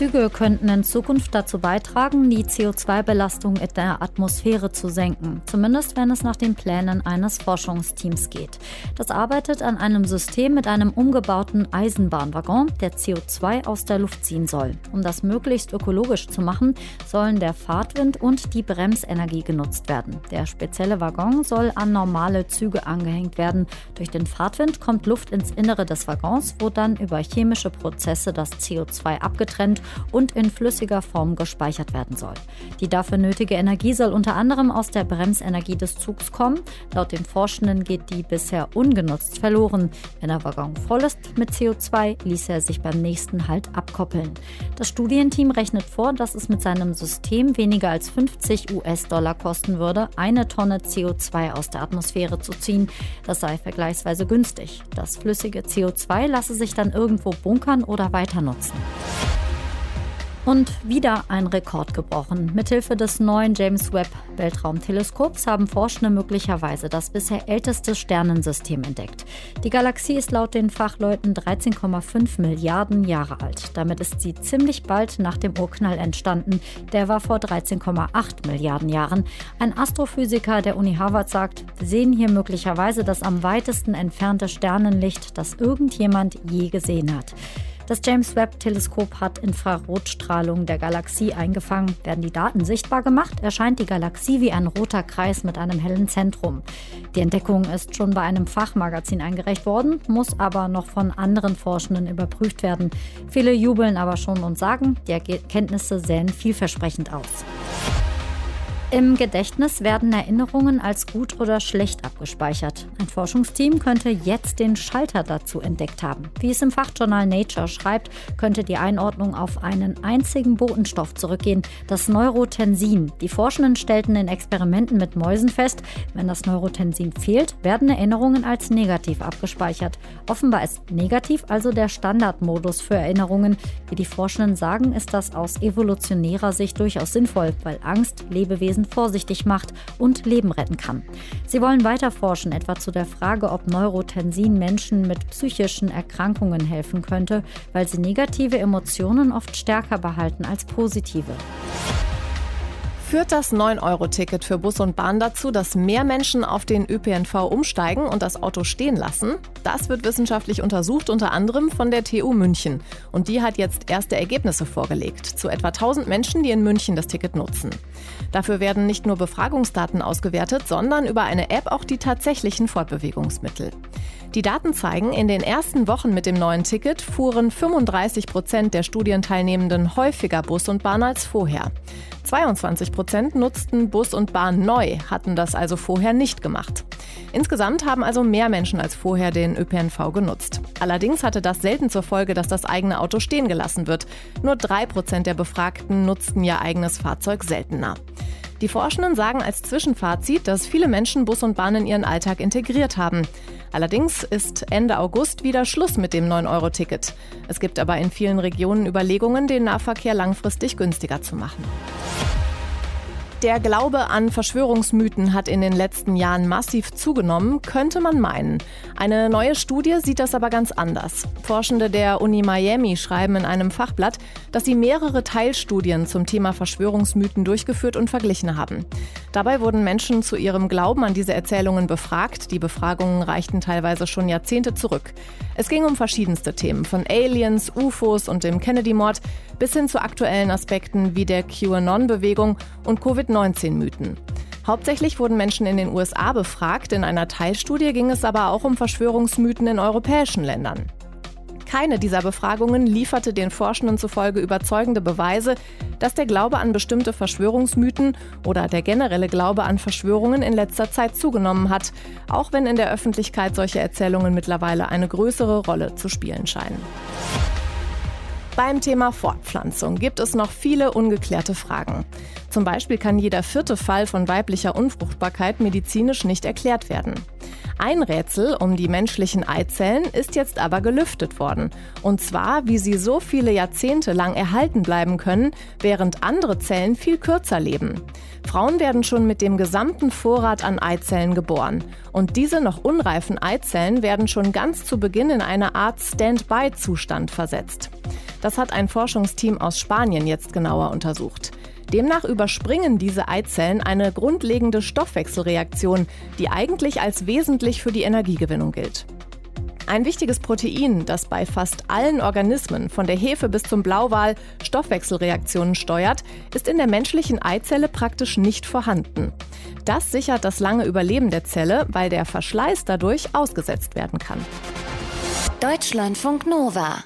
Züge könnten in Zukunft dazu beitragen, die CO2-Belastung in der Atmosphäre zu senken, zumindest wenn es nach den Plänen eines Forschungsteams geht. Das arbeitet an einem System mit einem umgebauten Eisenbahnwaggon, der CO2 aus der Luft ziehen soll. Um das möglichst ökologisch zu machen, sollen der Fahrtwind und die Bremsenergie genutzt werden. Der spezielle Waggon soll an normale Züge angehängt werden. Durch den Fahrtwind kommt Luft ins Innere des Waggons, wo dann über chemische Prozesse das CO2 abgetrennt und in flüssiger Form gespeichert werden soll. Die dafür nötige Energie soll unter anderem aus der Bremsenergie des Zugs kommen. Laut den Forschenden geht die bisher ungenutzt verloren. Wenn der Waggon voll ist mit CO2, ließ er sich beim nächsten Halt abkoppeln. Das Studienteam rechnet vor, dass es mit seinem System weniger als 50 US-Dollar kosten würde, eine Tonne CO2 aus der Atmosphäre zu ziehen. Das sei vergleichsweise günstig. Das flüssige CO2 lasse sich dann irgendwo bunkern oder weiter nutzen. Und wieder ein Rekord gebrochen. Mithilfe des neuen James Webb Weltraumteleskops haben Forschende möglicherweise das bisher älteste Sternensystem entdeckt. Die Galaxie ist laut den Fachleuten 13,5 Milliarden Jahre alt. Damit ist sie ziemlich bald nach dem Urknall entstanden. Der war vor 13,8 Milliarden Jahren. Ein Astrophysiker der Uni Harvard sagt, wir sehen hier möglicherweise das am weitesten entfernte Sternenlicht, das irgendjemand je gesehen hat. Das James Webb-Teleskop hat Infrarotstrahlung der Galaxie eingefangen. Werden die Daten sichtbar gemacht, erscheint die Galaxie wie ein roter Kreis mit einem hellen Zentrum. Die Entdeckung ist schon bei einem Fachmagazin eingereicht worden, muss aber noch von anderen Forschenden überprüft werden. Viele jubeln aber schon und sagen, die Erkenntnisse sähen vielversprechend aus. Im Gedächtnis werden Erinnerungen als gut oder schlecht abgespeichert. Ein Forschungsteam könnte jetzt den Schalter dazu entdeckt haben. Wie es im Fachjournal Nature schreibt, könnte die Einordnung auf einen einzigen Botenstoff zurückgehen, das Neurotensin. Die Forschenden stellten in Experimenten mit Mäusen fest, wenn das Neurotensin fehlt, werden Erinnerungen als negativ abgespeichert. Offenbar ist negativ also der Standardmodus für Erinnerungen. Wie die Forschenden sagen, ist das aus evolutionärer Sicht durchaus sinnvoll, weil Angst Lebewesen Lebewesen vorsichtig macht und Leben retten kann. Sie wollen weiter forschen, etwa zu der Frage, ob Neurotensin Menschen mit psychischen Erkrankungen helfen könnte, weil sie negative Emotionen oft stärker behalten als positive. Führt das 9-Euro-Ticket für Bus und Bahn dazu, dass mehr Menschen auf den ÖPNV umsteigen und das Auto stehen lassen? Das wird wissenschaftlich untersucht, unter anderem von der TU München. Und die hat jetzt erste Ergebnisse vorgelegt zu etwa 1000 Menschen, die in München das Ticket nutzen. Dafür werden nicht nur Befragungsdaten ausgewertet, sondern über eine App auch die tatsächlichen Fortbewegungsmittel. Die Daten zeigen, in den ersten Wochen mit dem neuen Ticket fuhren 35 Prozent der Studienteilnehmenden häufiger Bus und Bahn als vorher. 22 Prozent nutzten Bus und Bahn neu, hatten das also vorher nicht gemacht. Insgesamt haben also mehr Menschen als vorher den ÖPNV genutzt. Allerdings hatte das selten zur Folge, dass das eigene Auto stehen gelassen wird. Nur drei Prozent der Befragten nutzten ihr eigenes Fahrzeug seltener. Die Forschenden sagen als Zwischenfazit, dass viele Menschen Bus und Bahn in ihren Alltag integriert haben. Allerdings ist Ende August wieder Schluss mit dem 9-Euro-Ticket. Es gibt aber in vielen Regionen Überlegungen, den Nahverkehr langfristig günstiger zu machen. Der Glaube an Verschwörungsmythen hat in den letzten Jahren massiv zugenommen, könnte man meinen. Eine neue Studie sieht das aber ganz anders. Forschende der Uni Miami schreiben in einem Fachblatt, dass sie mehrere Teilstudien zum Thema Verschwörungsmythen durchgeführt und verglichen haben. Dabei wurden Menschen zu ihrem Glauben an diese Erzählungen befragt. Die Befragungen reichten teilweise schon Jahrzehnte zurück. Es ging um verschiedenste Themen, von Aliens, UFOs und dem Kennedy-Mord bis hin zu aktuellen Aspekten wie der QAnon-Bewegung und Covid-19-Mythen. Hauptsächlich wurden Menschen in den USA befragt, in einer Teilstudie ging es aber auch um Verschwörungsmythen in europäischen Ländern. Keine dieser Befragungen lieferte den Forschenden zufolge überzeugende Beweise, dass der Glaube an bestimmte Verschwörungsmythen oder der generelle Glaube an Verschwörungen in letzter Zeit zugenommen hat, auch wenn in der Öffentlichkeit solche Erzählungen mittlerweile eine größere Rolle zu spielen scheinen. Beim Thema Fortpflanzung gibt es noch viele ungeklärte Fragen. Zum Beispiel kann jeder vierte Fall von weiblicher Unfruchtbarkeit medizinisch nicht erklärt werden. Ein Rätsel um die menschlichen Eizellen ist jetzt aber gelüftet worden. Und zwar, wie sie so viele Jahrzehnte lang erhalten bleiben können, während andere Zellen viel kürzer leben. Frauen werden schon mit dem gesamten Vorrat an Eizellen geboren. Und diese noch unreifen Eizellen werden schon ganz zu Beginn in eine Art Stand-by-Zustand versetzt. Das hat ein Forschungsteam aus Spanien jetzt genauer untersucht. Demnach überspringen diese Eizellen eine grundlegende Stoffwechselreaktion, die eigentlich als wesentlich für die Energiegewinnung gilt. Ein wichtiges Protein, das bei fast allen Organismen, von der Hefe bis zum Blauwal, Stoffwechselreaktionen steuert, ist in der menschlichen Eizelle praktisch nicht vorhanden. Das sichert das lange Überleben der Zelle, weil der Verschleiß dadurch ausgesetzt werden kann. Deutschlandfunk Nova